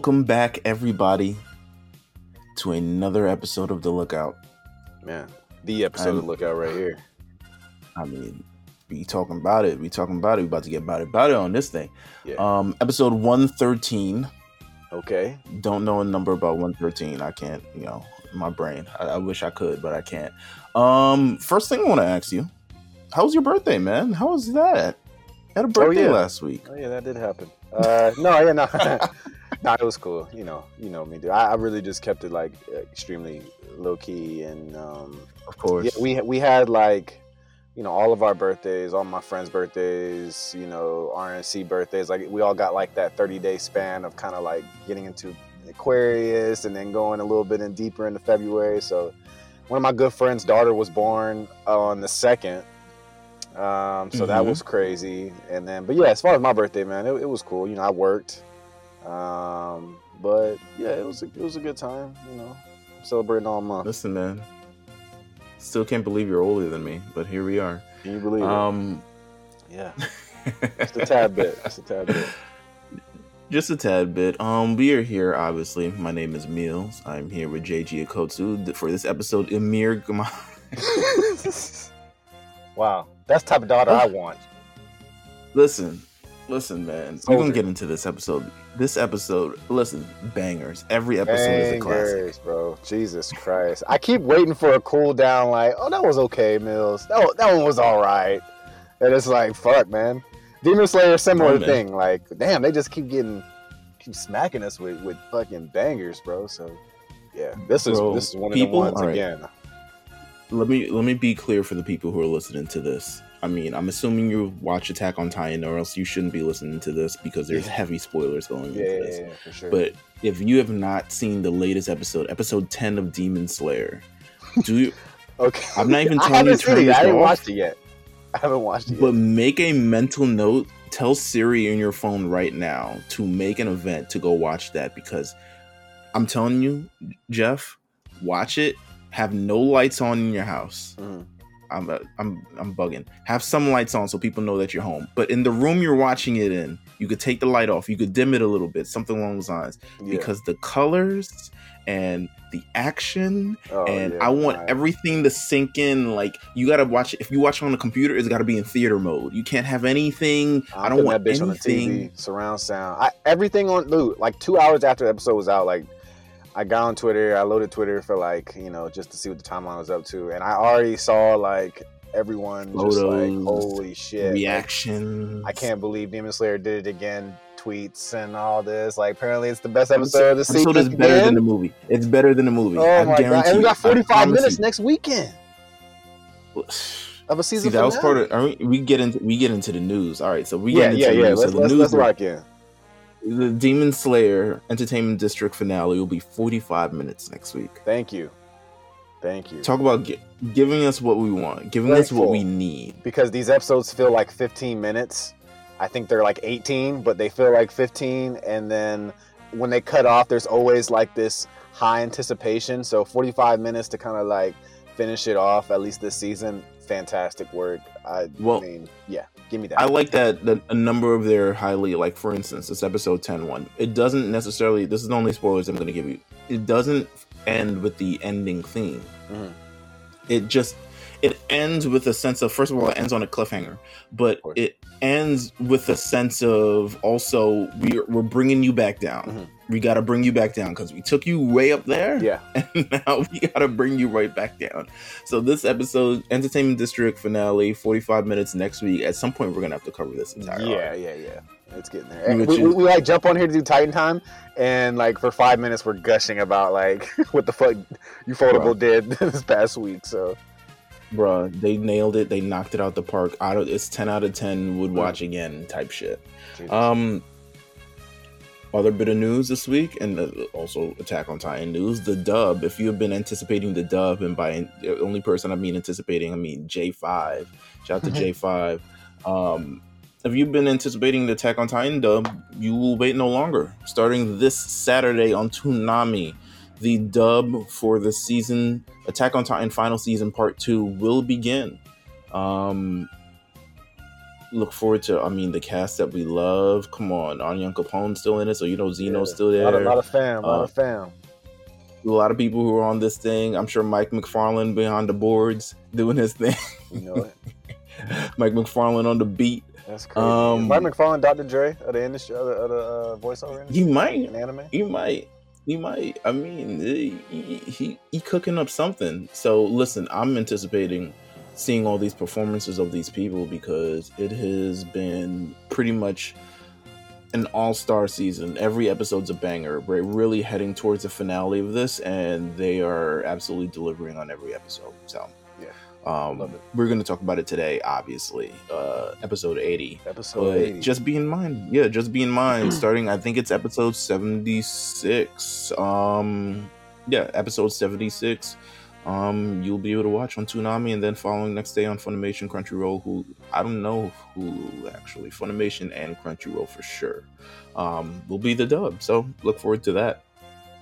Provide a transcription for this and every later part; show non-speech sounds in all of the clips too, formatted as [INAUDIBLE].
Welcome back, everybody, to another episode of The Lookout. Man, the episode I'm- of Lookout right here. I mean, we talking about it. We talking about it. We about to get about it, about it on this thing. Yeah. Um, episode one thirteen. okay. Don't know a number about one thirteen. I can't. You know, my brain. I, I wish I could, but I can't. Um, first thing I want to ask you, how was your birthday, man? How was that? I had a birthday yeah. last week. Oh yeah, that did happen. Uh, no, yeah, no, [LAUGHS] no, it was cool. You know, you know me, dude. I, I really just kept it like extremely low key, and um, Of course. yeah, we we had like, you know, all of our birthdays, all my friends' birthdays, you know, RNC birthdays. Like we all got like that thirty day span of kind of like getting into Aquarius, and then going a little bit in deeper into February. So, one of my good friends' daughter was born on the second. Um, so that Mhm. was crazy. And then, but yeah, as far as my birthday, man, it, it was cool. You know, I worked, um, but yeah, it was a, it was a good time. You know, I'm celebrating all month. Listen, man. Still can't believe you're older than me, but here we are. Can you believe it? Um, it? Yeah, [LAUGHS] just a tad bit. Just a tad bit. Just a tad bit. Um, we are here, obviously. My name is Meelz. I'm here with JG Akotsu for this episode. Emir Gama. [LAUGHS] wow, that's the type of daughter I want. listen, listen, man. We're gonna get into this episode. This episode, listen, bangers. Every episode is a classic. Bangers, bro. Jesus Christ. I keep waiting for a cool down, like, oh, that was okay, Meelz. That, one- that one was all right. And it's like, fuck, man. Demon Slayer, similar Oh, thing. Like, damn, they just keep getting, keep smacking us with, with fucking bangers, bro. So, yeah, this is this is one people- of the ones right. again. Let me let me be clear for the people who are listening to this. I mean, I'm assuming you watch Attack on Titan, or else you shouldn't be listening to this because there's Yeah. heavy spoilers going Yeah, into this. yeah, for sure. But if you have not seen the latest episode, episode 10 of Demon Slayer, do you [LAUGHS] okay, I'm not even telling you haven't to seen turn it. I haven't off. watched it yet. I haven't watched it but yet. make a mental note, tell Siri in your phone right now to make an event to go watch that because I'm telling you, Jeff, watch it, have no lights on in your house. Mhm. I'm uh, I'm I'm bugging. Have some lights on so people know that you're home. But in the room you're watching it in, you could take the light off. You could dim it a little bit, something along those lines Yeah. because the colors and the action Oh, and yeah, I want right. everything to sink in. Like you gotta watch it. If you watch it on the computer, it's gotta be in theater mode. You can't have anything. I I'm don't want that bitch anything. on the TV, surround sound. I, everything on dude, like two hours after the episode was out, like I got on Twitter, I loaded Twitter for like, you know, just to see what the timeline was up to. And I already saw like everyone just like, holy shit. like, Reaction. I can't believe Demon Slayer did it again. Tweets and all this. Like apparently it's the best episode of the season. Episode is better than the movie. It's better than the movie. Oh I my god. And we got 45 minutes you. next weekend of a [SIGHS] season See, that was part of. I mean, we get into we get into the news. All right, so we yeah, get into yeah, the yeah. news. So Let's, the let's, news let's rock in. The Demon Slayer Entertainment District finale will be 45 minutes next week. Thank you. Thank you. Talk about gi- giving us what we want, giving us what we need. because these episodes feel like 15 minutes. I think they're like 18, but they feel like 15. And then when they cut off, there's always like this high anticipation. So 45 minutes to kind of like finish it off, at least this season. Fantastic work. I Well, mean, yeah, give me that. I like that, that a number of their highly like for instance, this episode 10 one. It doesn't necessarily this is the only spoilers I'm gonna give you. It doesn't end with the ending theme. Mhm. It just it ends with a sense of first of all it ends on a cliffhanger, but it ends with a sense of also we're, we're bringing you back down. Mhm. We got to bring you back down because we took you way up there. Yeah, [LAUGHS] and now we gotta bring you right back down. So this episode, Entertainment District finale, forty-five minutes next week. At some point, we're gonna have to cover this entire. yeah, arc. yeah, yeah. It's getting there. We, we, we like jump on here to do Titan time, and like for five minutes we're gushing about like [LAUGHS] what the fuck Ufotable did [LAUGHS] this past week. So bruh, they nailed it. They knocked it out the park. Out of it's ten out of ten. Mm. Would watch again type shit. Jesus. Um, other bit of news this week, and uh, also Attack on Titan news. The dub. If you have been anticipating the dub, and by the only person I mean anticipating, I mean J Five. Shout out to [LAUGHS] J Five. Um, if you've been anticipating the Attack on Titan dub, you will wait no longer. Starting this Saturday on Toonami, the dub for the season Attack on Titan final season part two will begin. Um, look forward to. I mean, the cast that we love. Come on, Anya Capone's still in it, so you know Zeno's Yeah. still there. A lot, of, lot of fam, a lot Uh, of fam. a lot of people who are on this thing. I'm sure Mike McFarlane behind the boards doing his thing. You know it. [LAUGHS] Mike McFarlane on the beat. That's crazy. Um, Mike McFarlane, Dr. Dre of the industry, of the, of the uh, voiceover industry You might, anime. you might, you might. I mean, he, he, he, he cooking up something. So listen, I'm anticipating seeing all these performances of these people because it has been pretty much an all-star season. Every episode's a banger. We're really heading towards the finale of this, and they are absolutely delivering on every episode. So. Um, Love it. we're going to talk about it today. Obviously, uh, episode 80. Episode But 80. just be in mind, yeah, just be in mind. [CLEARS THROAT] starting, I think it's episode seventy six. Um, yeah, episode seventy six. Um, you'll be able to watch on Toonami, and then following next day on Funimation, Crunchyroll. Who I don't know who actually Funimation and Crunchyroll for sure. Um, will be the dub. So look forward to that.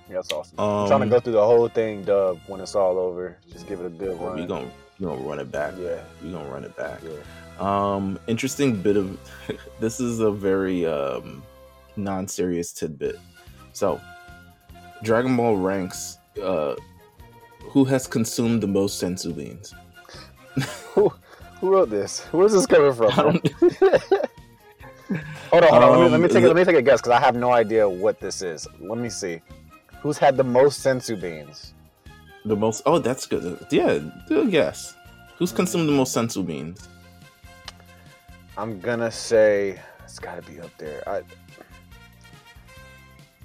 Yeah, That's awesome. Um, I'm trying to go through the whole thing, dub, when it's all over. Just give it a good run. We gonna we gonna run it back. Yeah. We gonna run it back. Yeah. Um, interesting bit of [LAUGHS] this is a very um non-serious tidbit. So, Dragon Ball ranks uh who has consumed the most senzu beans. [LAUGHS] Who, who wrote this? Where's this coming from? [LAUGHS] Hold on, hold on. let, me, Um, let me take the- a, let me take a guess because I have no idea what this is. Let me see. Who's had the most senzu beans? The most Oh, that's good. Yeah, good guess. Who's consumed the most senzu beans? I'm gonna say it's got to be up there. I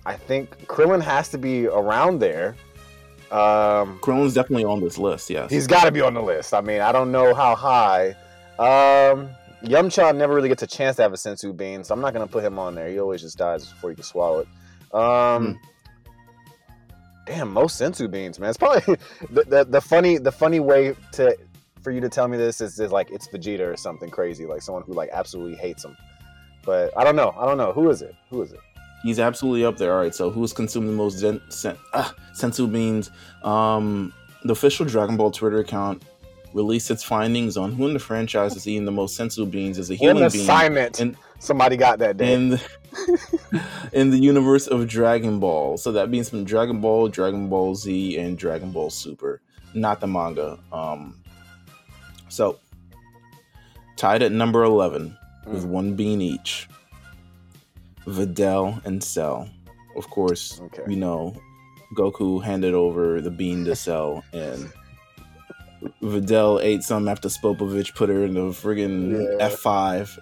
I think Krillin has to be around there. Um, Krillin's definitely on this list, yes. he's got to be on the list. I mean, I don't know how high. Um, Yamcha never really gets a chance to have a senzu bean, so I'm not gonna put him on there. He always just dies before he can swallow it. Um, damn, most senzu beans, man. It's probably [LAUGHS] the, the the funny the funny way to for you to tell me this is, is like it's Vegeta or something crazy, like someone who like absolutely hates him. But I don't know. I don't know. Who is it? Who is it? He's absolutely up there. All right, so who's consumed the most sen, ah, senzu beans? Um, the official Dragon Ball Twitter account released its findings on who in the franchise is eating the most senzu beans as a human an being assignment in- somebody got that day. in the, [LAUGHS] in the universe of Dragon Ball. So that means from Dragon Ball, Dragon Ball Z, and Dragon Ball Super, not the manga. Um, so tied at number eleven with Mm. one bean each. Videl and Cell. Of course, Okay. we know Goku handed over the bean to Cell, and Videl ate some after Spopovich put her in the friggin' Yeah. F5.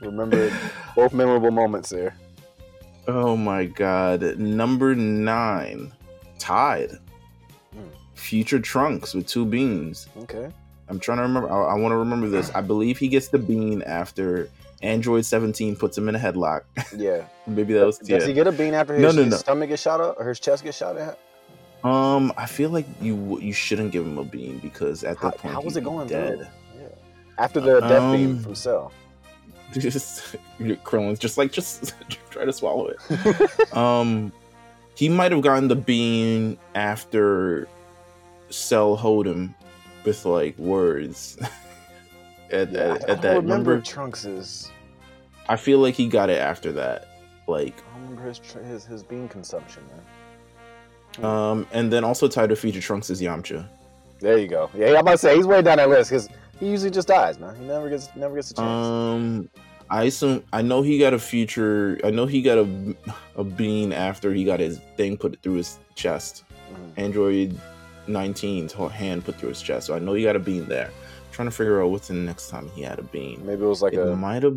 Remember both memorable moments there. Oh my god. Number nine, tied. Hmm. Future Trunks with two beans. Okay. I'm trying to remember. I, I want to remember this. I believe he gets the bean after Android 17 puts him in a headlock. Yeah. [LAUGHS] Maybe that was Does yeah. he get a bean after his, No, no, his no. stomach gets shot up or his chest gets shot at? Um, I feel like you you shouldn't give him a bean because at How, that point how was it going dead. Yeah. After the death beam Um, from Cell. [LAUGHS] Just Krillin's just like just [LAUGHS] try to swallow it. [LAUGHS] um, he might have gotten the bean after Cell hold him with like words. at, Yeah, at, I, at that remember number, Trunks's. I feel like he got it after that. Like, I remember his his his bean consumption, man. Um, and then also tied to feature Trunks is Yamcha. There you go. Yeah, I'm about to say he's way down that list because he usually just dies, man. He never gets never gets a chance. Um, I assume I know he got a future. I know he got a a bean after he got his thing put through his chest. Mhm. Android 19's whole hand put through his chest. So I know he got a bean there. trying to figure out what's the next time he had a bean. Maybe it was like it a, might have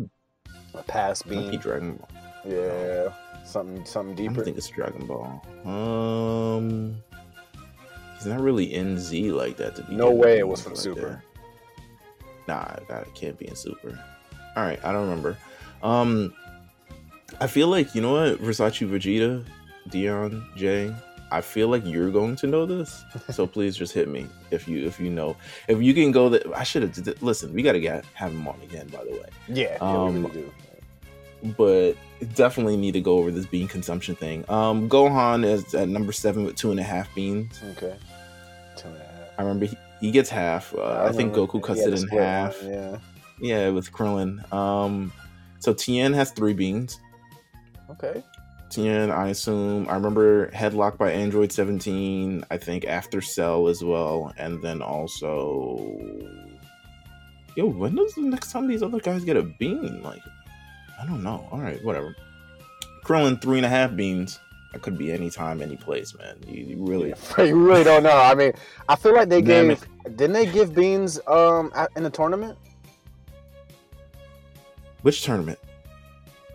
a be bean. Dragon Ball. Yeah, something something I deeper. don't think it's Dragon Ball. Um, he's not really in Z like that. To be No way it was from like Super. that. Nah, that can't be in Super. All right, I don't remember. Um, I feel like you know what Versace Vegeta, Dion, Jay. I feel like you're going to know this, so [LAUGHS] please just hit me if you if you know if you can go that I should have listen. We got to get have him on again, by the way. Yeah, yeah, Um, we really do. but definitely need to go over this bean consumption thing. Um, Gohan is at number seven with two and a half beans. Okay, two and a half. I remember he, he gets half. Uh, I, think Goku cuts it in half. one, Yeah, Yeah, with Krillin. Um, so Tien has three beans. Okay. Tien, I assume. I remember Headlock by Android 17. I think After Cell as well, and then also. Yo, when does the next time these other guys get a bean? Like, I don't know. All right, whatever. Krillin, three and a half beans. That could be any time, any place, man. You, you really, [LAUGHS] You really don't know. I mean, I feel like they Damn gave. Didn't they give beans um in the tournament? which tournament?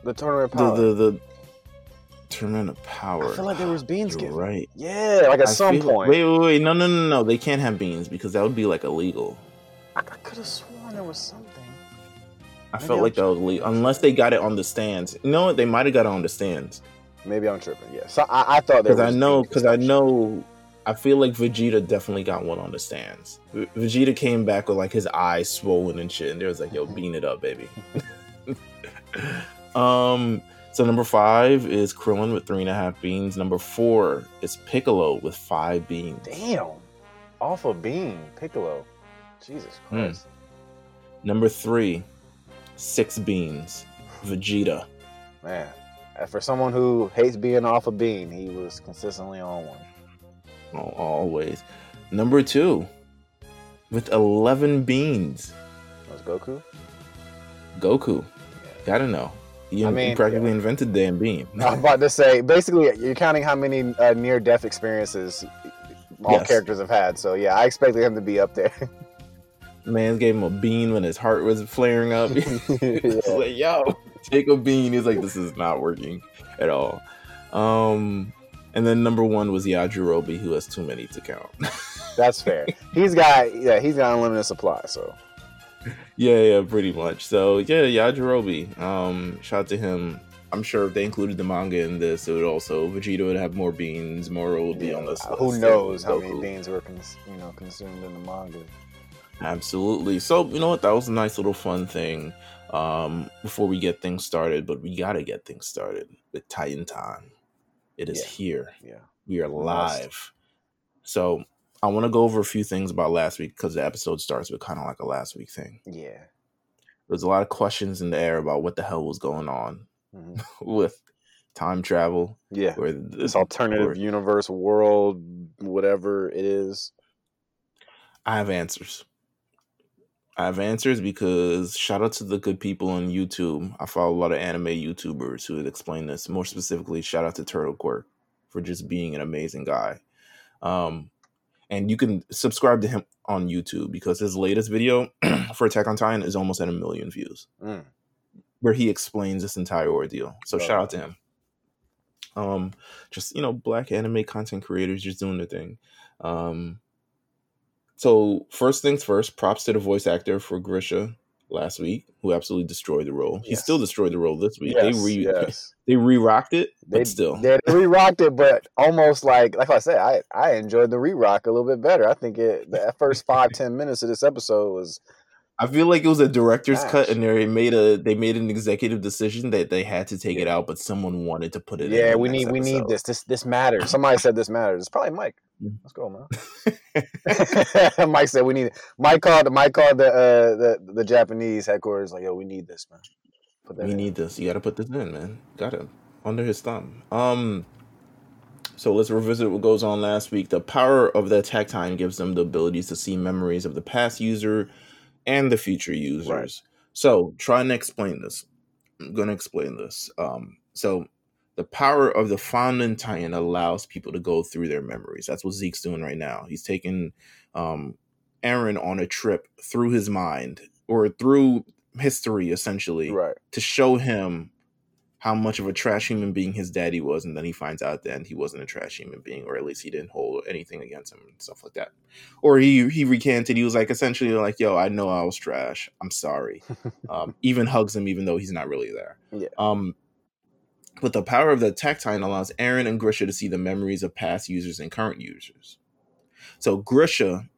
The tournament of The power. the the tournament of power. I feel like there was [SIGHS] beans You're given. right. Yeah, like at I some point. Wait, wait, wait. No, no, no, no. They can't have beans because that would be like illegal. I, I could have sworn there was something. I Maybe felt I'm like that was illegal unless they got it on the stands. You know what? They might have got it on the stands Maybe I'm tripping. Yeah. So I, I thought there because. I know because I know. I feel like Vegeta definitely got one on the stands. V- Vegeta came back with like his eyes swollen and shit, and there was like, "Yo, bean it up, baby." [LAUGHS] um. So number five is Krillin with three and a half beans. Number four is Piccolo with five beans. Damn. Off a bean, Piccolo. Jesus Hmm. Christ. Number three, six beans. Vegeta. Man. For someone who hates being off a bean, he was consistently on one. Oh, always. Number two, with 11 beans, Was Goku? Goku. Gotta know. You, I mean, practically invented the damn bean. [LAUGHS] I am about to say, basically, you're counting how many uh, near-death experiences all Yes. characters have had. So yeah, I expected him to be up there. [LAUGHS] Man gave him a bean when his heart was flaring up. [LAUGHS] He's [LAUGHS] like, yo, take a bean. He's like, this is not working at all. Um, and then number one was Yajirobe, who has too many to count. [LAUGHS] That's fair. He's got yeah, he's got unlimited supply. So Yeah, yeah, pretty much. So yeah, Yajirobe. Um, shout out to him. I'm sure if they included the manga in this, it would also Vegeta would have more beans. Moro would be on this. who list, knows how many beans were cons- you know consumed in the manga. Absolutely. So you know what? That was a nice little fun thing. Um, before we get things started, but we gotta get things started with Titan Time. It is Yeah. here. Yeah. We are live. So I want to go over a few things about last week because the episode starts with kind of like a last week thing. Yeah. There's a lot of questions in the air about what the hell was going on Mhm. [LAUGHS] with time travel Yeah. or This alternative or- universe world, whatever it is. I have answers. I have answers because shout out to the good people on YouTube. I follow a lot of anime YouTubers who would explain this. More specifically, shout out to Turtle Quirk for just being an amazing guy. Um, and you can subscribe to him on YouTube because his latest video [CLEARS THROAT] for Attack on Titan is almost at a million views. Mm. where he explains this entire ordeal. So Oh. shout out to him. Um, just you know, black anime content creators just doing their thing. Um, so first things first, props to the voice actor for Grisha last week, who absolutely destroyed the role. He still destroyed the role this week. Yes, they re yes. [LAUGHS] they re-rocked it, but They still, they re-rocked it, but almost like like I said, I I enjoyed the re-rock a little bit better. I think it the first five ten minutes of this episode was I feel like it was a director's Gosh. cut, and they made a they made an executive decision that they had to take it out, but someone wanted to put it. in yeah. We need we need this this this matters. Somebody said this matters. It's probably Mike. Mhm. Let's go, man. [LAUGHS] [LAUGHS] Mike said we need it. Mike called Mike called the uh the the Japanese headquarters like yo we need this man. We in. need this. You got to put this in, man. Got it under his thumb. Um. So let's revisit what goes on last week. The power of the Attack Titan gives them the abilities to see memories of the past user and the future users. Right. So try and explain this. I'm gonna explain this. Um. So the power of the founding Titan allows people to go through their memories. That's what Zeke's doing right now. He's taking um Eren on a trip through his mind or through history essentially Right. to show him how much of a trash human being his daddy was, and then he finds out that he wasn't a trash human being, or at least he didn't hold anything against him and stuff like that. Or he he recanted. He was like essentially like, "Yo, I know I was trash. I'm sorry." [LAUGHS] um, even hugs him, even though he's not really there. Yeah. Um, but the power of the Attack Titan allows Eren and Grisha to see the memories of past users and current users. So Grisha,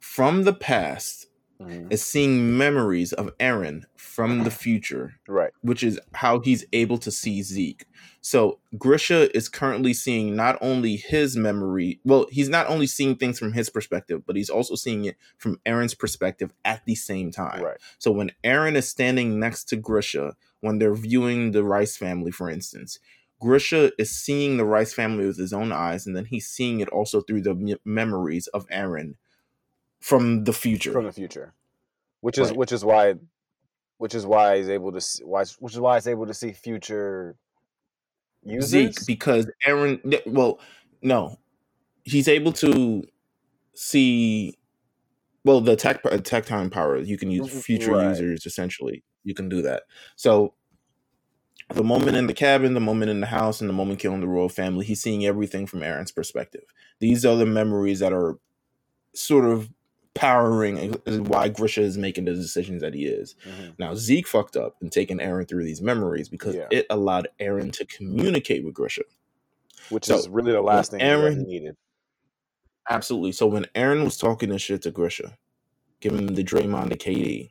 from the past, Mhm. is seeing memories of Eren from the future, Right. which is how he's able to see Zeke. So Grisha is currently seeing not only his memory, well, he's not only seeing things from his perspective, but he's also seeing it from Eren's perspective at the same time. Right. So when Eren is standing next to Grisha, when they're viewing the Reiss family, for instance, Grisha is seeing the Reiss family with his own eyes, and then he's seeing it also through the me- memories of Eren from the future. From the future, which is Right. which is why, which is why he's able to see, why which is why he's able to see future users. Zeke because Eren. Well, no, he's able to see. Well, the attack Attack Titan power you can use Mhm, future right. users essentially. You can do that. So the moment in the cabin, the moment in the house, and the moment killing the royal family, he's seeing everything from Eren's perspective. These are the memories that are sort of powering why Grisha is making the decisions that he is. Mhm. Now Zeke fucked up and taking Eren through these memories because Yeah. it allowed Eren to communicate with Grisha. which So, is really the last thing Eren- he needed. Absolutely. So when Eren was talking this shit to Grisha, giving him the Draymond to KD,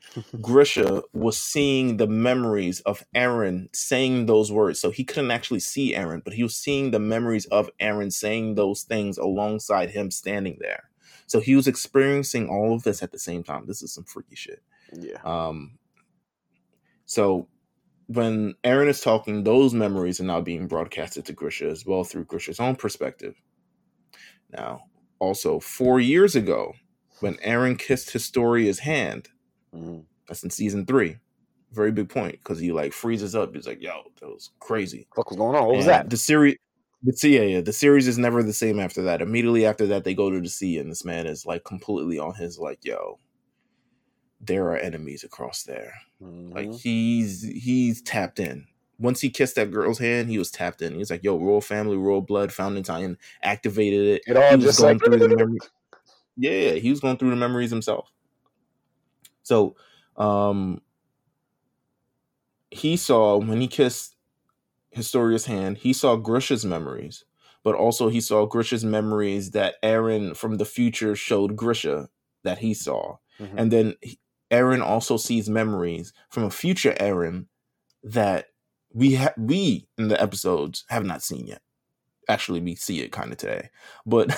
[LAUGHS] Grisha was seeing the memories of Eren saying those words. So he couldn't actually see Eren, but he was seeing the memories of Eren saying those things alongside him standing there. So he was experiencing all of this at the same time. This is some freaky shit. Yeah. Um, so when Eren is talking, those memories are now being broadcasted to Grisha as well through Grisha's own perspective. Now, also four years ago, when Eren kissed Historia's hand, Mhm. that's in season three. Very big point because he like freezes up. He's like, "Yo, that was crazy." What was going on? What was that? The series, the yeah, yeah, the series is never the same after that. Immediately after that, they go to the sea, and this man is like completely on his like, "Yo, there are enemies across there." Like Mhm. he's he's tapped in. Once he kissed that girl's hand, he was tapped in. He was like, "Yo, royal family, royal blood, found Titan, activated it." It all he just going like through the [LAUGHS] memory. Yeah, yeah, he was going through the memories himself. So, um, he saw when he kissed Historia's hand, he saw Grisha's memories, but also he saw Grisha's memories that Eren from the future showed Grisha that he saw. Mhm. And then Eren also sees memories from a future Eren that we ha- we in the episodes have not seen yet. Actually, we see it kind of today, but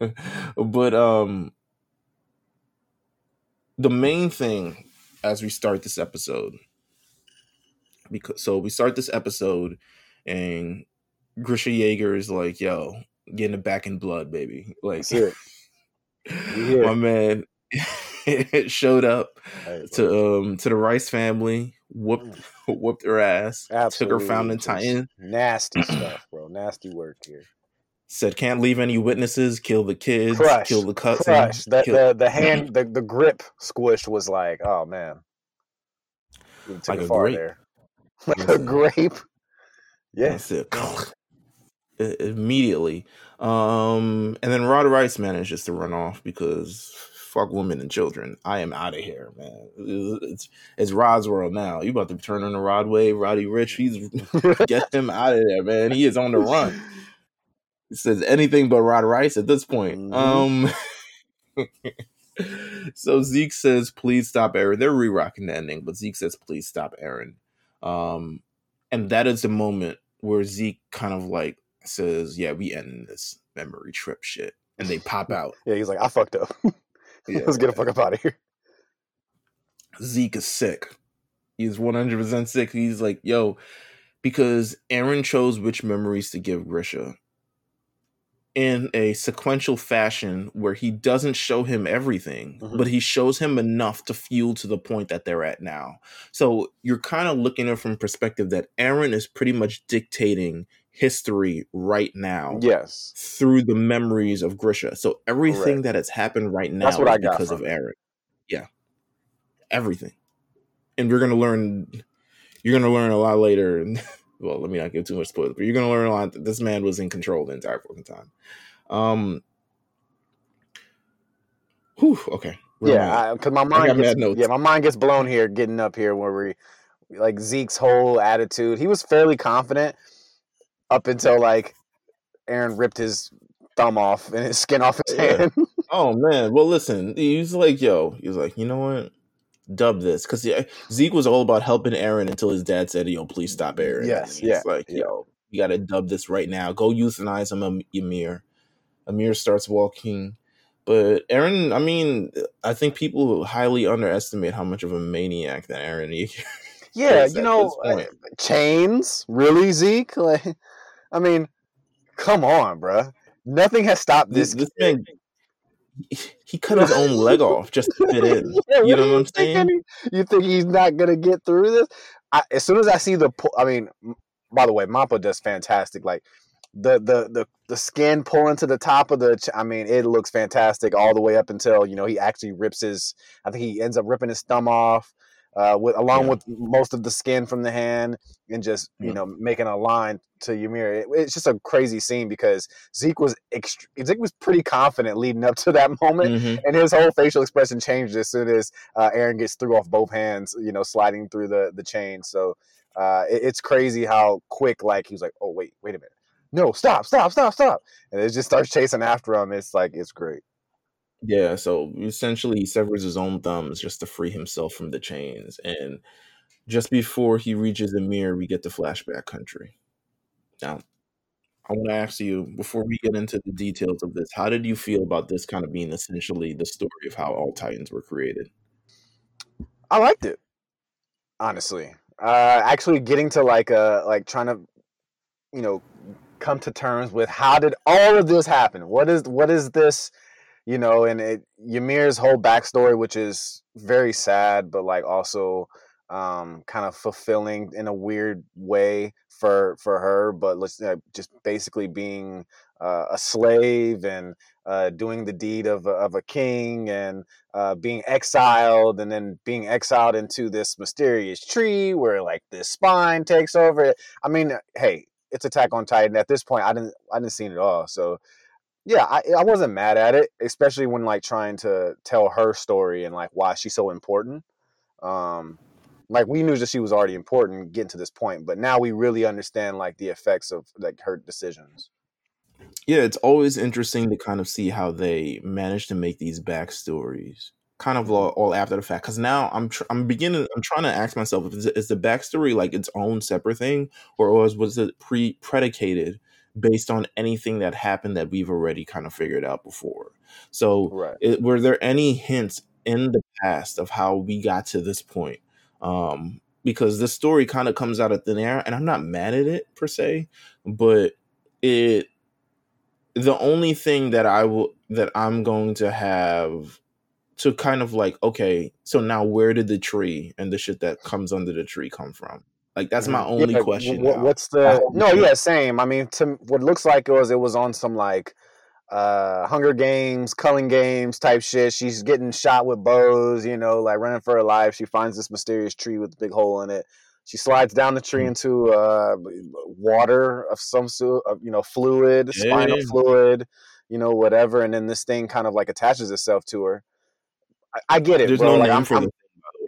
[LAUGHS] but um, the main thing as we start this episode, because so we start this episode, and Grisha Yeager is like, "Yo, getting it back in blood, baby!" Like, Let's hear it. [LAUGHS] My man [LAUGHS] showed up to um to the Reiss family, whooped [LAUGHS] whooped her ass, took her Absolutely founding titan, Nasty [CLEARS THROAT] stuff, bro. Nasty work here. said can't leave any witnesses, kill the kids, Crush, kill the cousin, Crush. The, kill- the the [CLEARS THROAT] hand the, the grip squish was like, oh man. Like a grape. [LAUGHS] Like a grape. Yes. It. Immediately. Um, and then Rod Reiss manages to run off because fuck women and children. I am out of here, man. It's, it's Rod's world now. You about to turn on the Rod wave, Roddy Ricch. He's [LAUGHS] get him out of there, man. He is on the run. It says anything but Rod Reiss at this point. Mhm. Um [LAUGHS] so Zeke says, please stop Eren. They're re-rocking the ending, but Zeke says, please stop Eren. Um, and that is the moment where Zeke kind of like says, Yeah, we end this memory trip shit. And they pop [LAUGHS] out. Yeah, he's like, I fucked up. [LAUGHS] Yeah. Let's get the fuck up out of here. Zeke is sick. He's 100% sick. He's like, yo, because Eren chose which memories to give Grisha in a sequential fashion where he doesn't show him everything, Mhm. but he shows him enough to fuel to the point that they're at now. So you're kind of looking at it from perspective that Eren is pretty much dictating history right now Yes. through the memories of Grisha. So everything Correct. that has happened right now That's what is I got because from of. Eren. Yeah. Everything. And we're gonna learn you're gonna learn a lot later. [LAUGHS] Well, let me not give too much spoilers, but you're gonna learn a lot that this man was in control the entire fucking time. Um Whew, okay. Where am I? Yeah, because my mind gets, yeah, my mind gets blown here, getting up here where we like Zeke's whole attitude. He was fairly confident up until like Eren ripped his thumb off and his skin off his Yeah. hand. [LAUGHS] Oh man, well listen, he was like, yo, he was like, you know what? Dub this because Zeke was all about helping Eren until his dad said, "Yo, please stop Eren." Yes, yeah, like, yeah. yo, you got to dub this right now. Go euthanize him, Am- Ymir. Ymir starts walking, but Eren. I mean, I think people highly underestimate how much of a maniac that Eren [LAUGHS] is. Yeah, you know, uh, chains, really, Zeke? [LAUGHS] Like, I mean, come on, bruh. Nothing has stopped This, this. this man, he- cut his own leg off just to fit in. [LAUGHS] Yeah, You know what I'm saying? You think he's not gonna get through this? I, as soon as I see the, I mean, by the way, Mappa does fantastic. Like the the the the skin pulling to the top of the, ch- I mean, it looks fantastic all the way up until you know he actually rips his. I think he ends up ripping his thumb off, uh, with along Yeah. with most of the skin from the hand, and just you Yeah. know making a line to Ymir. It, it's just a crazy scene because Zeke was ext- Zeke was pretty confident leading up to that [LAUGHS] moment Mhm. and his whole facial expression changed as soon as uh, Eren gets through off both hands, you know, sliding through the the chain. So uh, it, it's crazy how quick, like he was like, "Oh wait, wait a minute, no, stop, stop, stop, stop," and it just starts chasing after him. It's like it's great. Yeah, so essentially he severs his own thumbs just to free himself from the chains. And just before he reaches the mirror, we get the flashback country. Now, I want to ask you, before we get into the details of this, how did you feel about this kind of being essentially the story of how all Titans were created? I liked it, honestly. Uh, actually, getting to like uh like trying to, you know, come to terms with how did all of this happen? What is what is this? You know, and it, Ymir's whole backstory, which is very sad, but like also um, kind of fulfilling in a weird way for for her. But let's uh, just basically being uh, a slave and uh, doing the deed of of a king and uh, being exiled and then being exiled into this mysterious tree where like this spine takes over. I mean, hey, it's Attack on Titan. At this point, I didn't I didn't see it all, so yeah, I, I wasn't mad at it, especially when like trying to tell her story and like why she's so important. Um, like we knew that she was already important getting to this point, but now we really understand like the effects of like her decisions. Yeah, it's always interesting to kind of see how they manage to make these backstories kind of all, all after the fact. Because now I'm tr- I'm beginning I'm trying to ask myself is, is the backstory like its own separate thing, or was was it pre predicated based on anything that happened that we've already kind of figured out before? So Right. it, were there any hints in the past of how we got to this point? Um, because this story kind of comes out of thin air, and I'm not mad at it per se, but it the only thing that I will that I'm going to have to kind of like okay, so now where did the tree and the shit that comes under the tree come from? Like that's my Mhm. only Yeah, question. wh- wh- what's the no? Yeah, same. I mean, to what looks like it was it was on some like uh Hunger Games, Culling Games type shit. She's getting shot with bows, you know, like running for her life. She finds this mysterious tree with a big hole in it. She slides down the tree Mhm. into uh water of some sort of you know fluid, Yeah, spinal yeah. fluid, you know, whatever, and then this thing kind of like attaches itself to her. I, I get it, There's bro. no like name I'm, for I'm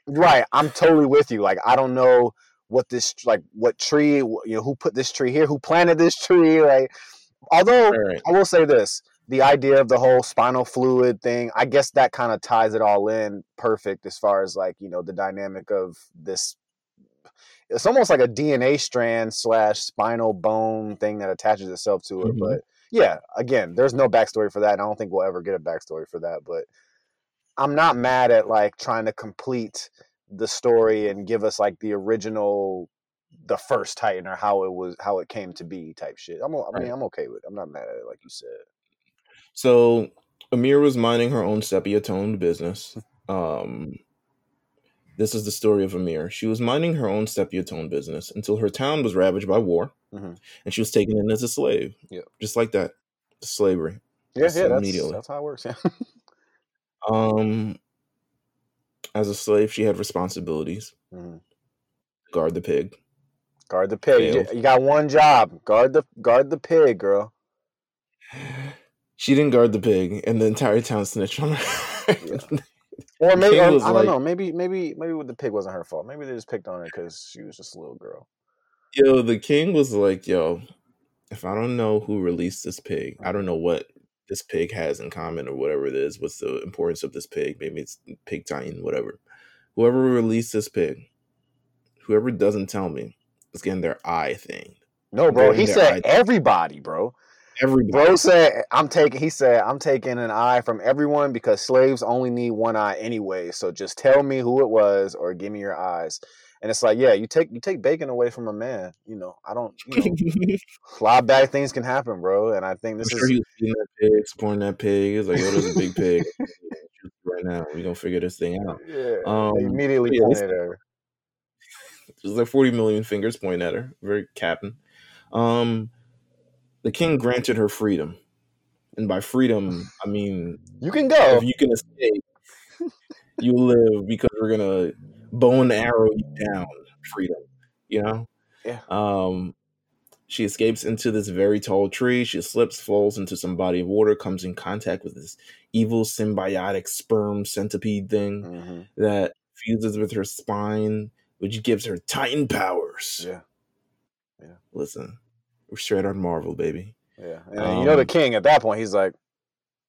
Right, I'm totally with you. Like I don't know what this like what tree you know who put this tree here, who planted this tree. right although right. I will say this, the idea of the whole spinal fluid thing, I guess that kind of ties it all in perfect as far as like you know the dynamic of this. It's almost like a DNA strand slash spinal bone thing that attaches itself to it. Mhm. But yeah, again, there's no backstory for that, and I don't think we'll ever get a backstory for that. But I'm not mad at like trying to complete the story and give us like the original the first Titan or how it was how it came to be type shit. I'm I mean Right. I'm okay with it. I'm not mad at it like you said. So Ymir was minding her own sepia toned business. Um, this is the story of Ymir. She was minding her own sepia toned business until her town was ravaged by war, Mhm. and she was taken in as a slave. Yep. just like that, slavery. Yeah, Just yeah, that's immediately. that's how it works. Yeah. [LAUGHS] Um, as a slave, she had responsibilities. Mhm. Guard the pig. Guard the pig. You, Failed. you got one job. Guard the guard the pig, girl. She didn't guard the pig, and the entire town snitched on her. Yeah. [LAUGHS] Or maybe or, I don't like- know. Maybe maybe maybe the pig wasn't her fault. Maybe they just picked on her because she was just a little girl. Yo, the king was like, "Yo, if I don't know who released this pig, I don't know what this pig has in common or whatever it is. What's the importance of this pig? Maybe it's pig titan, whatever. Whoever released this pig, whoever doesn't tell me, is getting their eye thing. No, bro. He said everybody, bro. Everybody. Bro said I'm taking. He said I'm taking an eye from everyone because slaves only need one eye anyway. So just tell me who it was or give me your eyes. And it's like, yeah, you take you take bacon away from a man. You know, I don't. You know, a lot of bad things can happen, bro. And I think I'm this sure is feeding that pig, supporting that pig. It's like, yo, there's a big pig [LAUGHS] right now. We gonna figure this thing out. yeah. Um, immediately yeah, pointed at her. [LAUGHS] There's like 40 million fingers pointing at her. Very captain. Um, the king granted her freedom, and by freedom, [SIGHS] I mean You can go. if you can escape, you live because we're gonna bow and arrow you down. Freedom, you know. Yeah. Um, she escapes into this very tall tree. She slips, falls into some body of water, comes in contact with this evil symbiotic sperm centipede thing hmm that fuses with her spine, which gives her Titan powers. Yeah, Yeah. Listen, we're straight on Marvel, baby. yeah. And then, you know the Um, king at that point. He's like,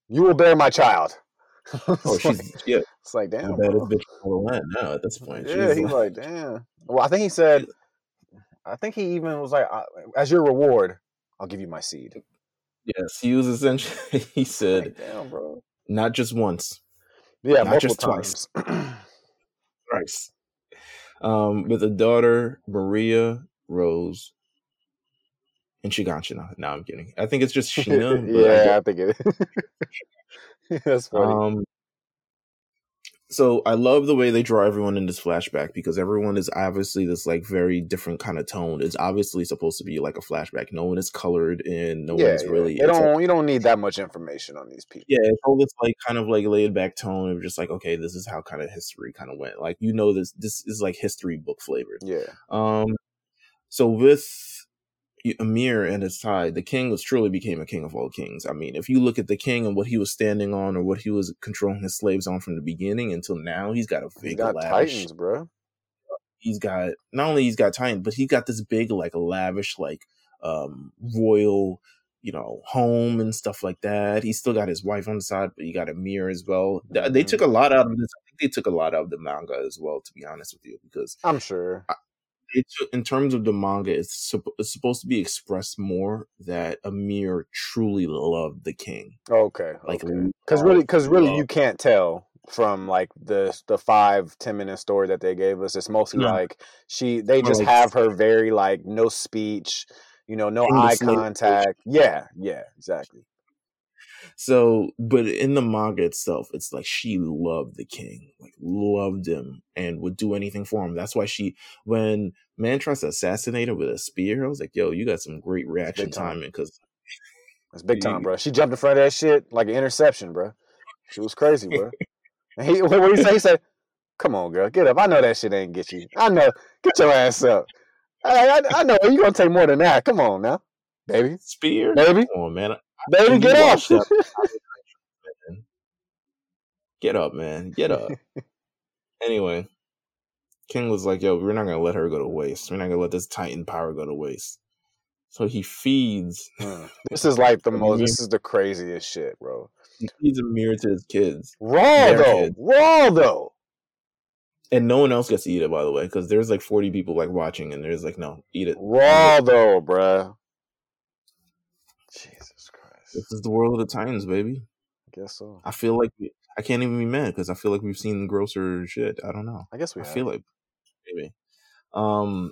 "You will bear my child." [LAUGHS] Oh, she's yeah, it's like, damn, baddest bro. bitch in the land now at this point. Yeah, She's he's like- like, damn. Well, I think he said, I think he even was like, as your reward, I'll give you my seed. yes, he was essentially. [LAUGHS] He said like, damn, bro. not just once, Yeah, not just twice. times. [CLEARS THROAT] thrice. Um, with a daughter, Maria Rose, and Shiganshina. No, I'm kidding. I think it's just [LAUGHS] Sheena. but I yeah, I think it. [LAUGHS] That's funny. Um, so I love the way they draw everyone in this flashback because everyone is obviously this like very different kind of tone. It's obviously supposed to be like a flashback. No one is colored in. No yeah, one's yeah. really. They don't. You don't need that much information on these people. yeah, it's all this like kind of like laid back tone of just like okay, this is how kind of history kind of went. Like you know this this is like history book flavored. Yeah, Um, so with Ymir and his side, the king was truly became a king of all kings. I mean, if you look at the king and what he was standing on or what he was controlling his slaves on from the beginning until now, he's got a he's big got lavish. titans, bro. He's got not only he's got titans, but he got this big like lavish like um royal you know home and stuff like that. He's still got his wife on the side, but he got Ymir as well. Th- They took a lot out of this. I think they took a lot out of the manga as well, to be honest with you, because I'm sure. it took, in terms of the manga, it's, it's supposed to be expressed more that Ymir truly loved the king. Okay, Like, okay. Because really, love, because really, you can't tell from like the the five ten minute story that they gave us. It's mostly No. like she. They just like- have her very like no speech. You know, no eye contact. Yeah, yeah, exactly. So, but in the manga itself, it's like she loved the king, like loved him, and would do anything for him. That's why she, when man tries to assassinate her with a spear, I was like, "Yo, you got some great reaction timing." Because That's big time, bro. She jumped in front of that shit like an interception, bro. She was crazy, bro. [LAUGHS] And he, what did he say? He said, "Come on, girl, get up. I know that shit ain't get you. I know. Get your ass up. I, I, I know you gonna take more than that. Come on now, baby, spear, baby, come on, man, baby, get up." [LAUGHS] get up, man, get up. [LAUGHS] anyway, King was like, "Yo, we're not gonna let her go to waste. We're not gonna let this Titan power go to waste." So he feeds [LAUGHS] Hmm. This is like the most. This is the craziest shit, bro. he feeds Ymir to his kids. Raw though, kids. raw though. And no one else gets to eat it, by the way, because there's like 40 people like watching, and there's like, no, eat it. Raw though, bruh. Jesus. This is the world of the Titans, baby. I guess so. I feel like we, I can't even be mad because I feel like we've seen grosser shit. I don't know. I guess we. I have. feel like maybe. Um,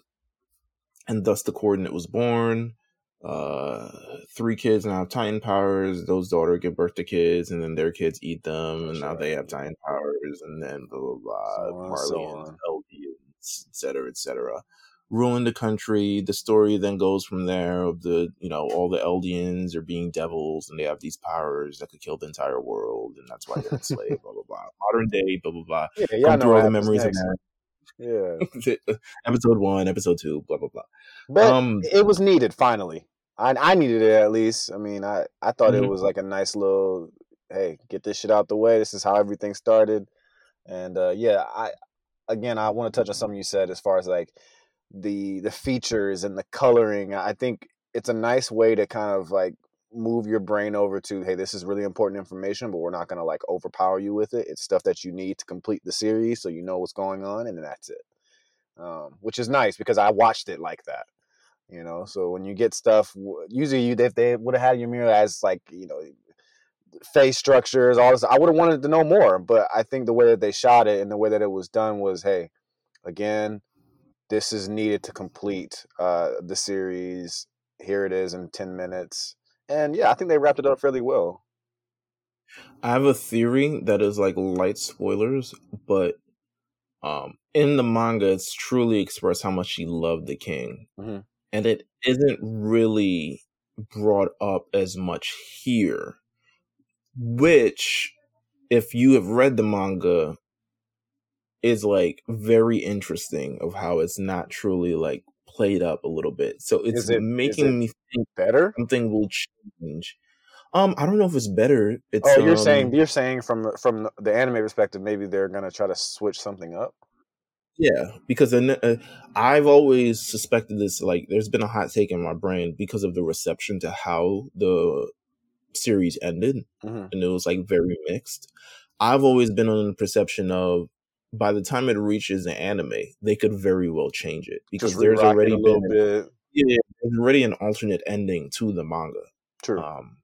and thus the coordinate was born. Uh, three kids now have Titan powers. Those daughter give birth to kids, and then their kids eat them, and That's now they have Titan powers, and then blah blah blah. So and so Marley and. Eldians, et cetera, et cetera. Ruling the country. The story then goes from there of the you know all the Eldians are being devils, and they have these powers that could kill the entire world, and that's why they're [LAUGHS] enslaved. blah blah blah. Modern day. Blah blah blah. Yeah, y'all Come through all the memories next. of Yeah, [LAUGHS] episode one, episode two, blah blah blah. but Um, it was needed finally. I I needed it at least. I mean, I I thought Mhm. it was like a nice little. Hey, get this shit out the way. This is how everything started, and uh yeah, I again I want to touch on something you said as far as like the the features and the coloring. I think it's a nice way to kind of like move your brain over to hey this is really important information but we're not going to like overpower you with it it's stuff that you need to complete the series so you know what's going on and that's it um, which is nice because i watched it like that you know so when you get stuff usually you if they would have had your mirror as like you know face structures all this i would have wanted to know more but i think the way that they shot it and the way that it was done was hey again this is needed to complete uh, the series here it is in 10 minutes and yeah i think they wrapped it up fairly well I have a theory that is like light spoilers, but um in the manga it's truly expressed how much she loved the king. mm-hmm. And it isn't really brought up as much here. Which if you have read the manga is like very interesting of how it's not truly like played up a little bit. So it's it- making it me think better something will change. Um, I don't know if it's better. It's oh you're um, saying you're saying from from the anime perspective maybe they're going to try to switch something up Yeah, because uh, I've always suspected this. Like, there's been a hot take in my brain because of the reception to how the series ended, hmm and it was like very mixed. I've always been on the perception of by the time it reaches the anime, they could very well change it because just there's already a little been bit yeah, there's already an alternate ending to the manga true um,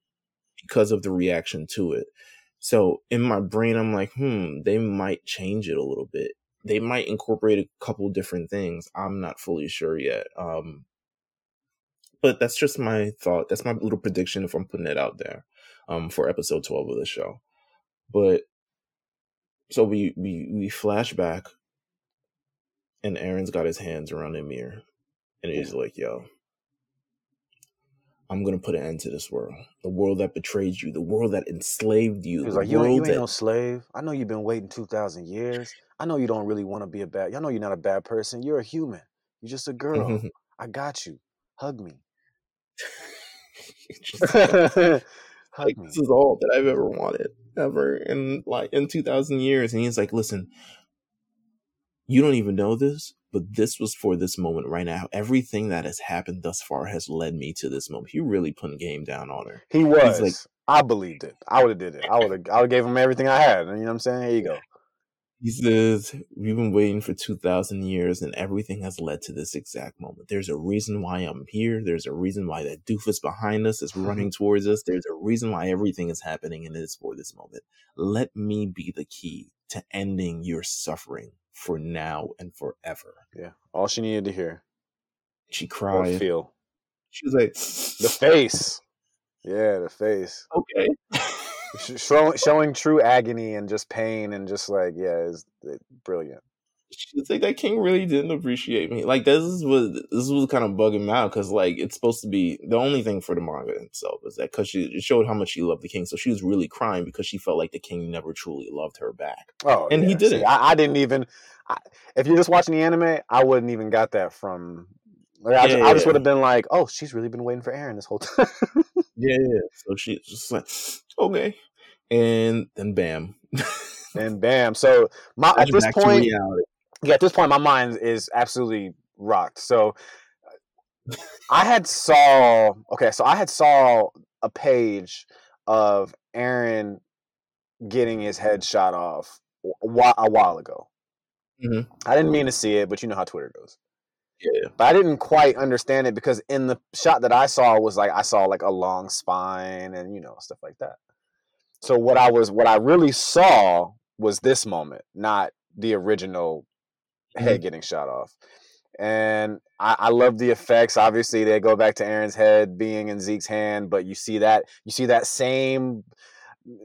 because of the reaction to it. So in my brain, I'm like, hmm, they might change it a little bit. They might incorporate a couple different things. I'm not fully sure yet. Um, but that's just my thought. That's my little prediction if I'm putting it out there um, for episode 12 of the show. But so we we we flash back, and Eren's got his hands around Ymir, and he's like, "Yo, I'm gonna put an end to this world. The world that betrayed you, the world that enslaved you, He was the like, you ain't, you ain't that no slave. I know you've been waiting 2,000 years. I know you don't really want to be a bad, I know you're not a bad person. You're a human. You're just a girl. [LAUGHS] I got you. Hug me. [LAUGHS] Just [LAUGHS] Hug like me. this is all that I've ever wanted ever in like in 2000 years. And he's like, listen, you don't even know this, but this was for this moment right now. Everything that has happened thus far has led me to this moment. He really putting game down on her. He was. like- I believed it. I would have did it. I would have I would have gave him everything I had. You know what I'm saying? Here you go. He says, We've been waiting for 2,000 years and everything has led to this exact moment. There's a reason why I'm here. There's a reason why that doofus behind us is mm-hmm. running towards us. There's a reason why everything is happening and it is for this moment. Let me be the key to ending your suffering for now and forever. Yeah. All she needed to hear She or cried. feel. She was like, The face. Yeah, the face. okay. [LAUGHS] Sh- Showing, showing true agony and just pain and just like, yeah, is eh, brilliant. She was like, that king really didn't appreciate me. Like this is what this was kind of bugging me out because like it's supposed to be the only thing for the manga itself is that because she it showed how much she loved the king, so she was really crying because she felt like the king never truly loved her back. Oh, And he didn't. See, I, I didn't even. I, if you're just watching the anime, I wouldn't even got that from. Like, I, Yeah, just, I just yeah. would have been like, "Oh, she's really been waiting for Eren this whole [LAUGHS] time." Yeah, yeah. So she's just like, okay, and then bam, and bam! So my at this point, yeah, at this point, my mind is absolutely rocked. So I had saw okay, so I had saw a page of Eren getting his head shot off a while, a while ago. Mhm. I didn't mean to see it, but you know how Twitter goes. Yeah, But I didn't quite understand it because in the shot that I saw was like I saw like a long spine and you know stuff like that. So what I was what I really saw was this moment, not the original head mm-hmm. getting shot off. And I, I love the effects. Obviously, they go back to Eren's head being in Zeke's hand, but you see that you see that same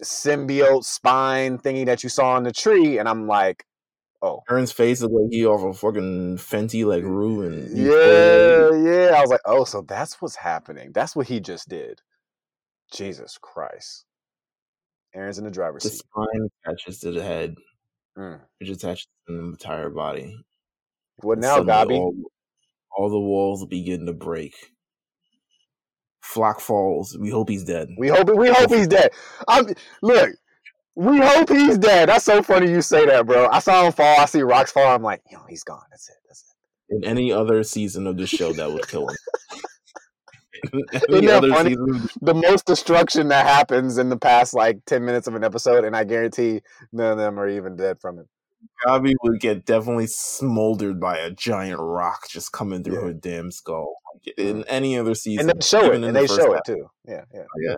symbiote spine thingy that you saw in the tree, and I'm like, oh, Eren's face looked like he off a fucking Fenty like ruin. yeah, yeah. I was like, oh, so that's what's happening. That's what he just did. Jesus Christ. Eren's in the driver's seat. The seat. spine attaches to the head, Mm. which attaches to the entire body. What now, suddenly All, all the walls begin to break. Flock falls. We hope he's dead. We hope we hope he's dead. I'm look. We hope he's dead. That's so funny you say that, bro. I saw him fall. I see rocks fall. I'm like, yo, he's gone. That's it. That's it. In any other season of the show, that would kill him. [LAUGHS] Isn't that funny? Season... The most destruction that happens in the past like ten minutes of an episode, and I guarantee none of them are even dead from it. Gabi would get definitely smoldered by a giant rock just coming through yeah. her damn skull. In mm. any other season, and they show it, and the they show half. it too. Yeah, yeah, yeah.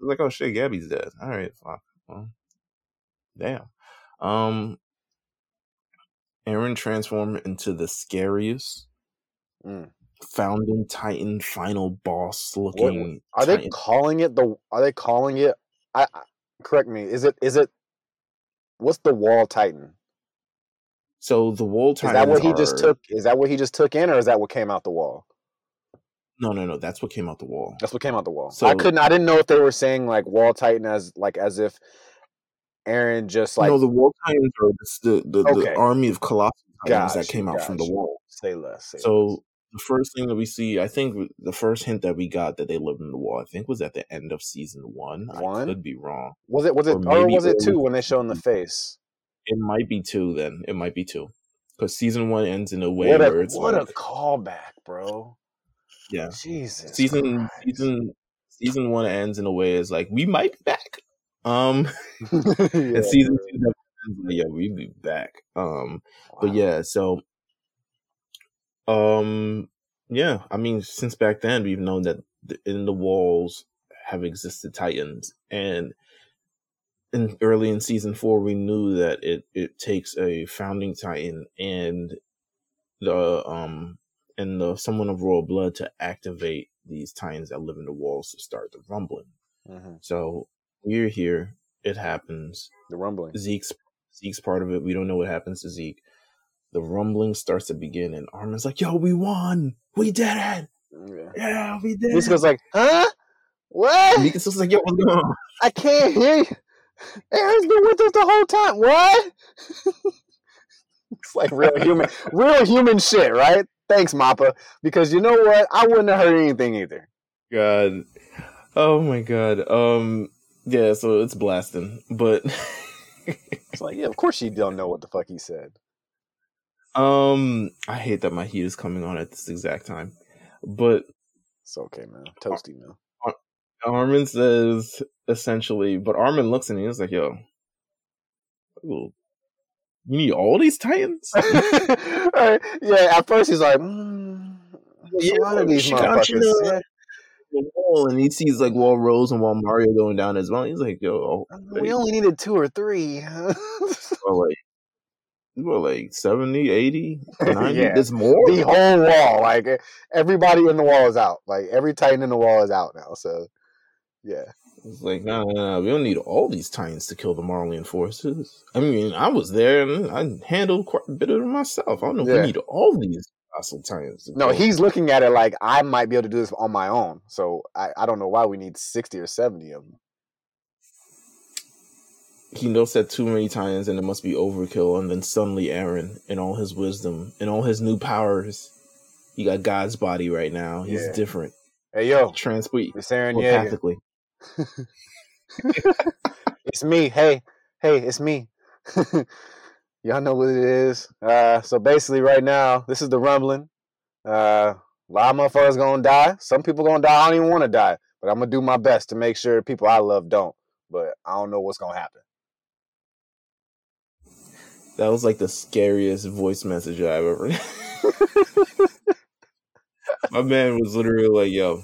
Like, oh shit, Gabi's dead. All right, fuck. Well, damn. Um, Eren transformed into the scariest mm. founding Titan final boss looking. What, are Titan. they calling it the? Are they calling it? I, I correct me. Is it? Is it? What's the wall Titan? So the wall Titan. Is that what he are, just took? Is that what he just took in, or is that what came out the wall? No, no, no. That's what came out the wall. That's what came out the wall. So I couldn't. I didn't know if they were saying like wall Titan as like as if Eren just like no, the Wall Titans are the the, okay. the army of colossal titans that came out from the wall. Say less. Say so less. the first thing that we see, I think the first hint that we got that they lived in the wall, I think was at the end of season one. one? I could be wrong. Was it was it or, oh, or was it two when they show in the face? It might be two. Then it might be two because season one ends in a way what a, where it's what like, a callback, bro. Yeah, Jesus. Season Christ. season season one ends in a way is like we might be back. Um, [LAUGHS] [LAUGHS] yeah, and season two, yeah, we'd be back. Um, wow. but yeah, so, um, yeah, I mean, since back then we've known that in the walls have existed titans, and in early in season four we knew that it it takes a founding titan and the um and the someone of royal blood to activate these titans that live in the walls to start the rumbling. Mm-hmm. So we're here. It happens. The rumbling. Zeke's Zeke's part of it. We don't know what happens to Zeke. The rumbling starts to begin, and Armin's like, "Yo, we won! We did it! Yeah, yeah we did." Mika's like, "Huh? What?" Mika's like, "Yo, what's going on?" I can't hear you. Eren's been with us the whole time. What? [LAUGHS] it's like real human, real human shit, right? Thanks, Mappa. Because you know what? I wouldn't have heard anything either. God. Oh my god. Um yeah, so it's blasting, but [LAUGHS] it's like, yeah, of course you don't know what the fuck he said. Um, I hate that my heat is coming on at this exact time, but it's okay, man. Toasty, man. Armin says essentially, but Armin looks at me and he's like, "Yo, you need all these titans?" [LAUGHS] right. Yeah, at first he's like, mm, yeah, "A lot of these motherfuckers." The wall and he sees like Wall Rose and Wall Maria going down as well. He's like, yo, oh, uh, we only needed two or three. or like, were like 70, 80, [LAUGHS] 90. yeah. There's more. The whole wall. Like everybody in the wall is out. Like every Titan in the wall is out now. So yeah. It's like, no, nah, nah, we don't need all these Titans to kill the Marleyan forces. I mean, I was there and I handled quite a bit of it myself. I don't know yeah. we need all these Titans. No, he's looking at it like I might be able to do this on my own. So I, I don't know why we need 60 or 70 of them. He knows that too many times and it must be overkill. And then suddenly Eren, in all his wisdom, in all his new powers, he got God's body right now. He's yeah. different. Hey, yo. Transweet. It's Eren Yeager. [LAUGHS] it's me. Hey, hey, it's me. [LAUGHS] Y'all know what it is. Uh, so basically, right now, this is the rumbling. Uh, a lot of motherfuckers gonna die. Some people gonna die. I don't even want to die, but I'm gonna do my best to make sure people I love don't. But I don't know what's gonna happen. That was like the scariest voice message I've ever. [LAUGHS] [LAUGHS] my man was literally like, "Yo,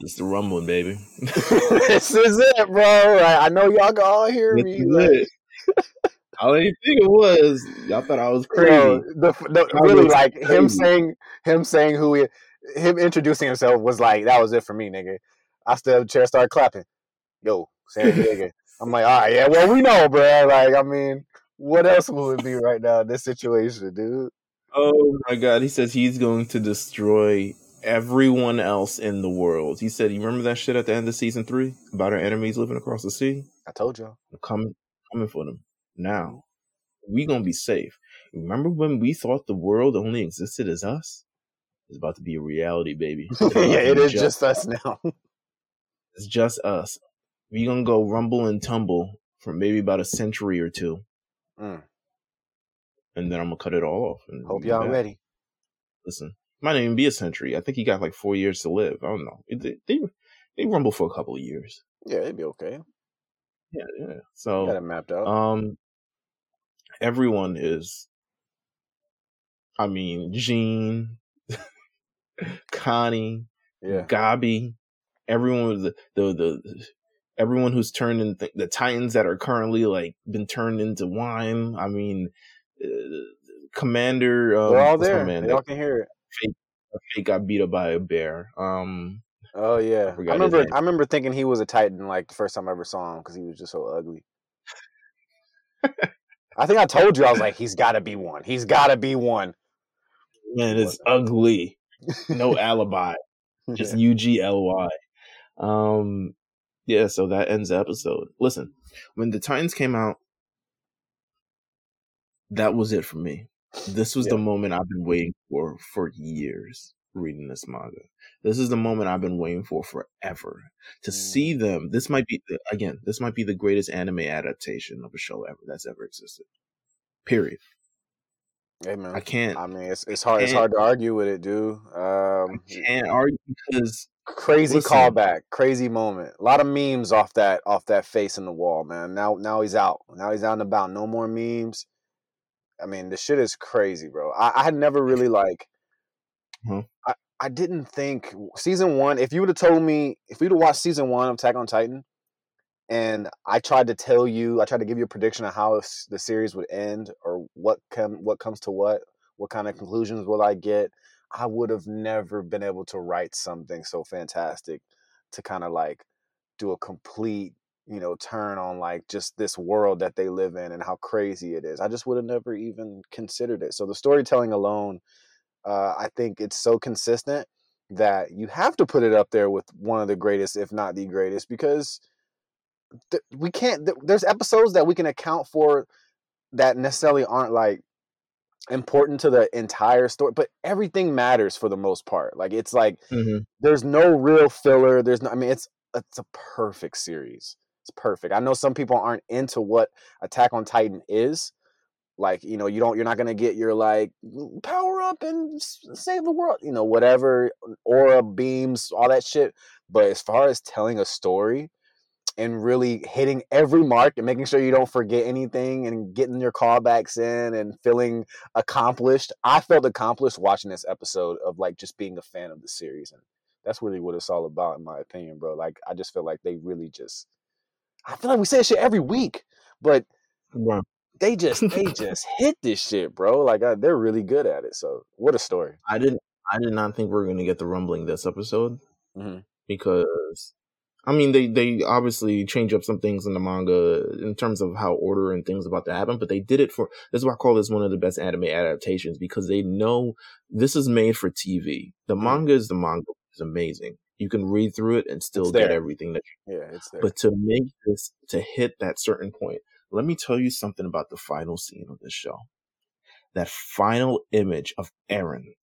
it's the rumbling, baby. [LAUGHS] this is it, bro. I know y'all can all hear this me. I didn't think it was. Y'all thought I was crazy. Know, the, the really like crazy. him saying him saying who he him introducing himself was like that was it for me, nigga. I stood up the chair, started clapping. Yo, San [LAUGHS] Diego. I'm like, all right, yeah, well, we know, bro. Like, I mean, what else will it be right now in this situation, dude? Oh my god, he says he's going to destroy everyone else in the world. He said, You remember that shit at the end of season three about our enemies living across the sea? I told y'all. I'm coming coming for them now. We gonna be safe. Remember when we thought the world only existed as us? It's about to be a reality, baby. [LAUGHS] yeah, it is just, just us now. [LAUGHS] it's just us. We gonna go rumble and tumble for maybe about a century or two. Mm. And then I'm gonna cut it all off. Hope y'all back. ready. Listen, Might not even be a century. I think he got like four years to live. I don't know. They they, they rumble for a couple of years. Yeah, it'd be okay. Yeah, yeah. So got it mapped out. Um, everyone is. I mean, Jean, [LAUGHS] Connie, yeah, Gabi, everyone the the, the everyone who's turned in th- the Titans that are currently like been turned into wine. I mean, uh, Commander. Um, They're all there. Commander? They all can hear it. Fake, fake got beat up by a bear. Um. Oh yeah, I, I remember. I remember thinking he was a Titan like the first time I ever saw him because he was just so ugly. [LAUGHS] I think I told you I was like, he's got to be one. He's got to be one. Man, it's ugly. No [LAUGHS] alibi. Just U G L Y. Um, yeah. So that ends the episode. Listen, when the Titans came out, that was it for me. This was yeah. the moment I've been waiting for for years reading this manga. This is the moment I've been waiting for forever to mm. see them. This might be again, this might be the greatest anime adaptation of a show ever that's ever existed. Period. Hey man, I can't. I mean, it's it's hard. It's hard to argue with it, dude. Um, I can't argue because crazy listen, callback, crazy moment. A lot of memes off that off that face in the wall, man. Now now he's out. Now he's out and about. No more memes. I mean, the shit is crazy, bro. I, I had never really like Mm-hmm. I, I didn't think season one, if you would have told me, if you'd have watched season one of Attack on Titan, and I tried to tell you, I tried to give you a prediction of how the series would end or what come what comes to what, what kind of conclusions will I get, I would have never been able to write something so fantastic to kind of like do a complete, you know, turn on like just this world that they live in and how crazy it is. I just would have never even considered it. So the storytelling alone uh, I think it's so consistent that you have to put it up there with one of the greatest, if not the greatest, because th- we can't. Th- there's episodes that we can account for that necessarily aren't like important to the entire story, but everything matters for the most part. Like it's like mm-hmm. there's no real filler. There's no. I mean, it's it's a perfect series. It's perfect. I know some people aren't into what Attack on Titan is, like you know you don't you're not gonna get your like power up and save the world you know whatever aura beams all that shit. But as far as telling a story and really hitting every mark and making sure you don't forget anything and getting your callbacks in and feeling accomplished i felt accomplished watching this episode of like just being a fan of the series and that's really what it's all about in my opinion bro. Like i just feel like they really just i feel like we say shit every week but they just [LAUGHS] they just hit this shit, bro. Like I, they're really good at it. So what a story. I didn't I did not think we are gonna get the rumbling this episode mm-hmm. because I mean they they obviously change up some things in the manga in terms of how order and things about to happen, but they did it for this is why I call this one of the best anime adaptations because they know this is made for TV. The mm-hmm. manga is the manga is amazing. You can read through it and still get everything that you Yeah, it's there. But to make this to hit that certain point, let me tell you something about the final scene of this show. That final image of Eren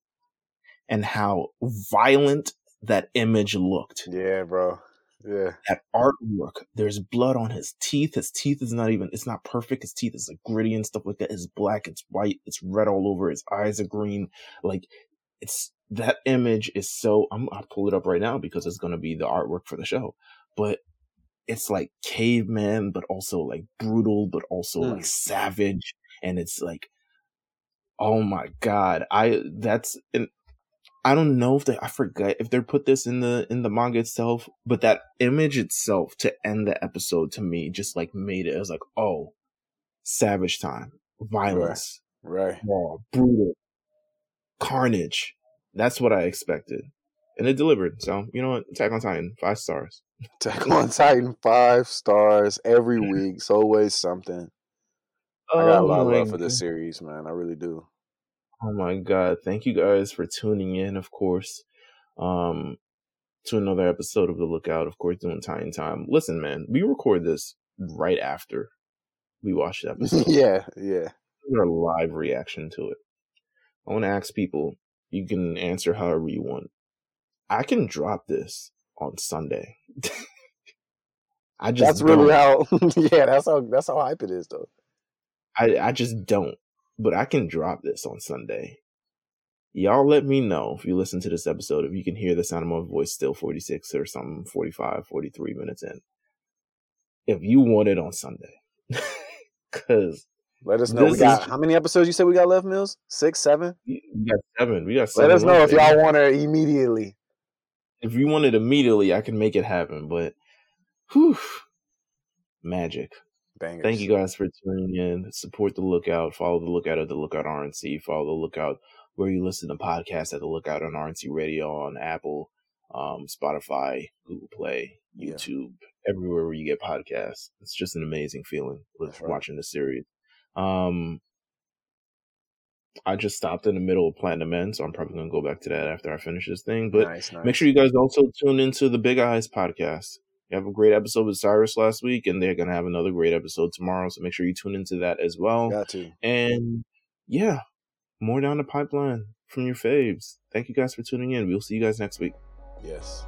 and how violent that image looked. Yeah, bro. Yeah. That artwork. There's blood on his teeth. His teeth is not even, it's not perfect. His teeth is like gritty and stuff like that. It's black. It's white. It's red all over. His eyes are green. Like it's, that image is so, I'm, I'll pull it up right now because it's going to be the artwork for the show. But it's like caveman, but also like brutal, but also mm. like savage. And it's like, oh my god, I that's and I don't know if they I forget if they put this in the in the manga itself, but that image itself to end the episode to me just like made it. I was like, oh, savage time, violence, right, right. raw, brutal, carnage. That's what I expected and it delivered. So you know what, Attack on Titan, five stars. Attack on Titan, five stars every week. It's always something. I got a lot of oh love for this series, man. I really do. Oh my god! Thank you guys for tuning in. Of course, um, to another episode of the Lookout. Of course, doing Titan Time. Listen, man, we record this right after we watch the [LAUGHS] episode. yeah, yeah. Our live reaction to it. I want to ask people. You can answer however you want. I can drop this on Sunday. [LAUGHS] I just That's really how [LAUGHS] yeah, that's how that's how hype it is though. I I just don't. But I can drop this on Sunday. y'all let me know if you listen to this episode if you can hear the sound of my voice still 46 or something 45 43 minutes in if you want it on sunday [LAUGHS] because let us know we got is, how many episodes you said we got left Meelz six seven we got seven we got seven let us know if y'all want it immediately if you want it immediately i can make it happen but whew, magic Bangers. Thank you guys for tuning in. Support the lookout. Follow the lookout at the lookout RNC. Follow the lookout where you listen to podcasts at the lookout on RNC Radio on Apple, um, Spotify, Google Play, YouTube, yeah. everywhere where you get podcasts. It's just an amazing feeling with right. watching the series. Um, I just stopped in the middle of Platinum End, so I'm probably gonna go back to that after I finish this thing. But nice, nice. make sure you guys also tune into the Big Eyes podcast. You have a great episode with Cyrus last week, and they're gonna have another great episode tomorrow. So make sure you tune into that as well. Got to. And yeah, more down the pipeline from your faves. Thank you guys for tuning in. We'll see you guys next week. Yes.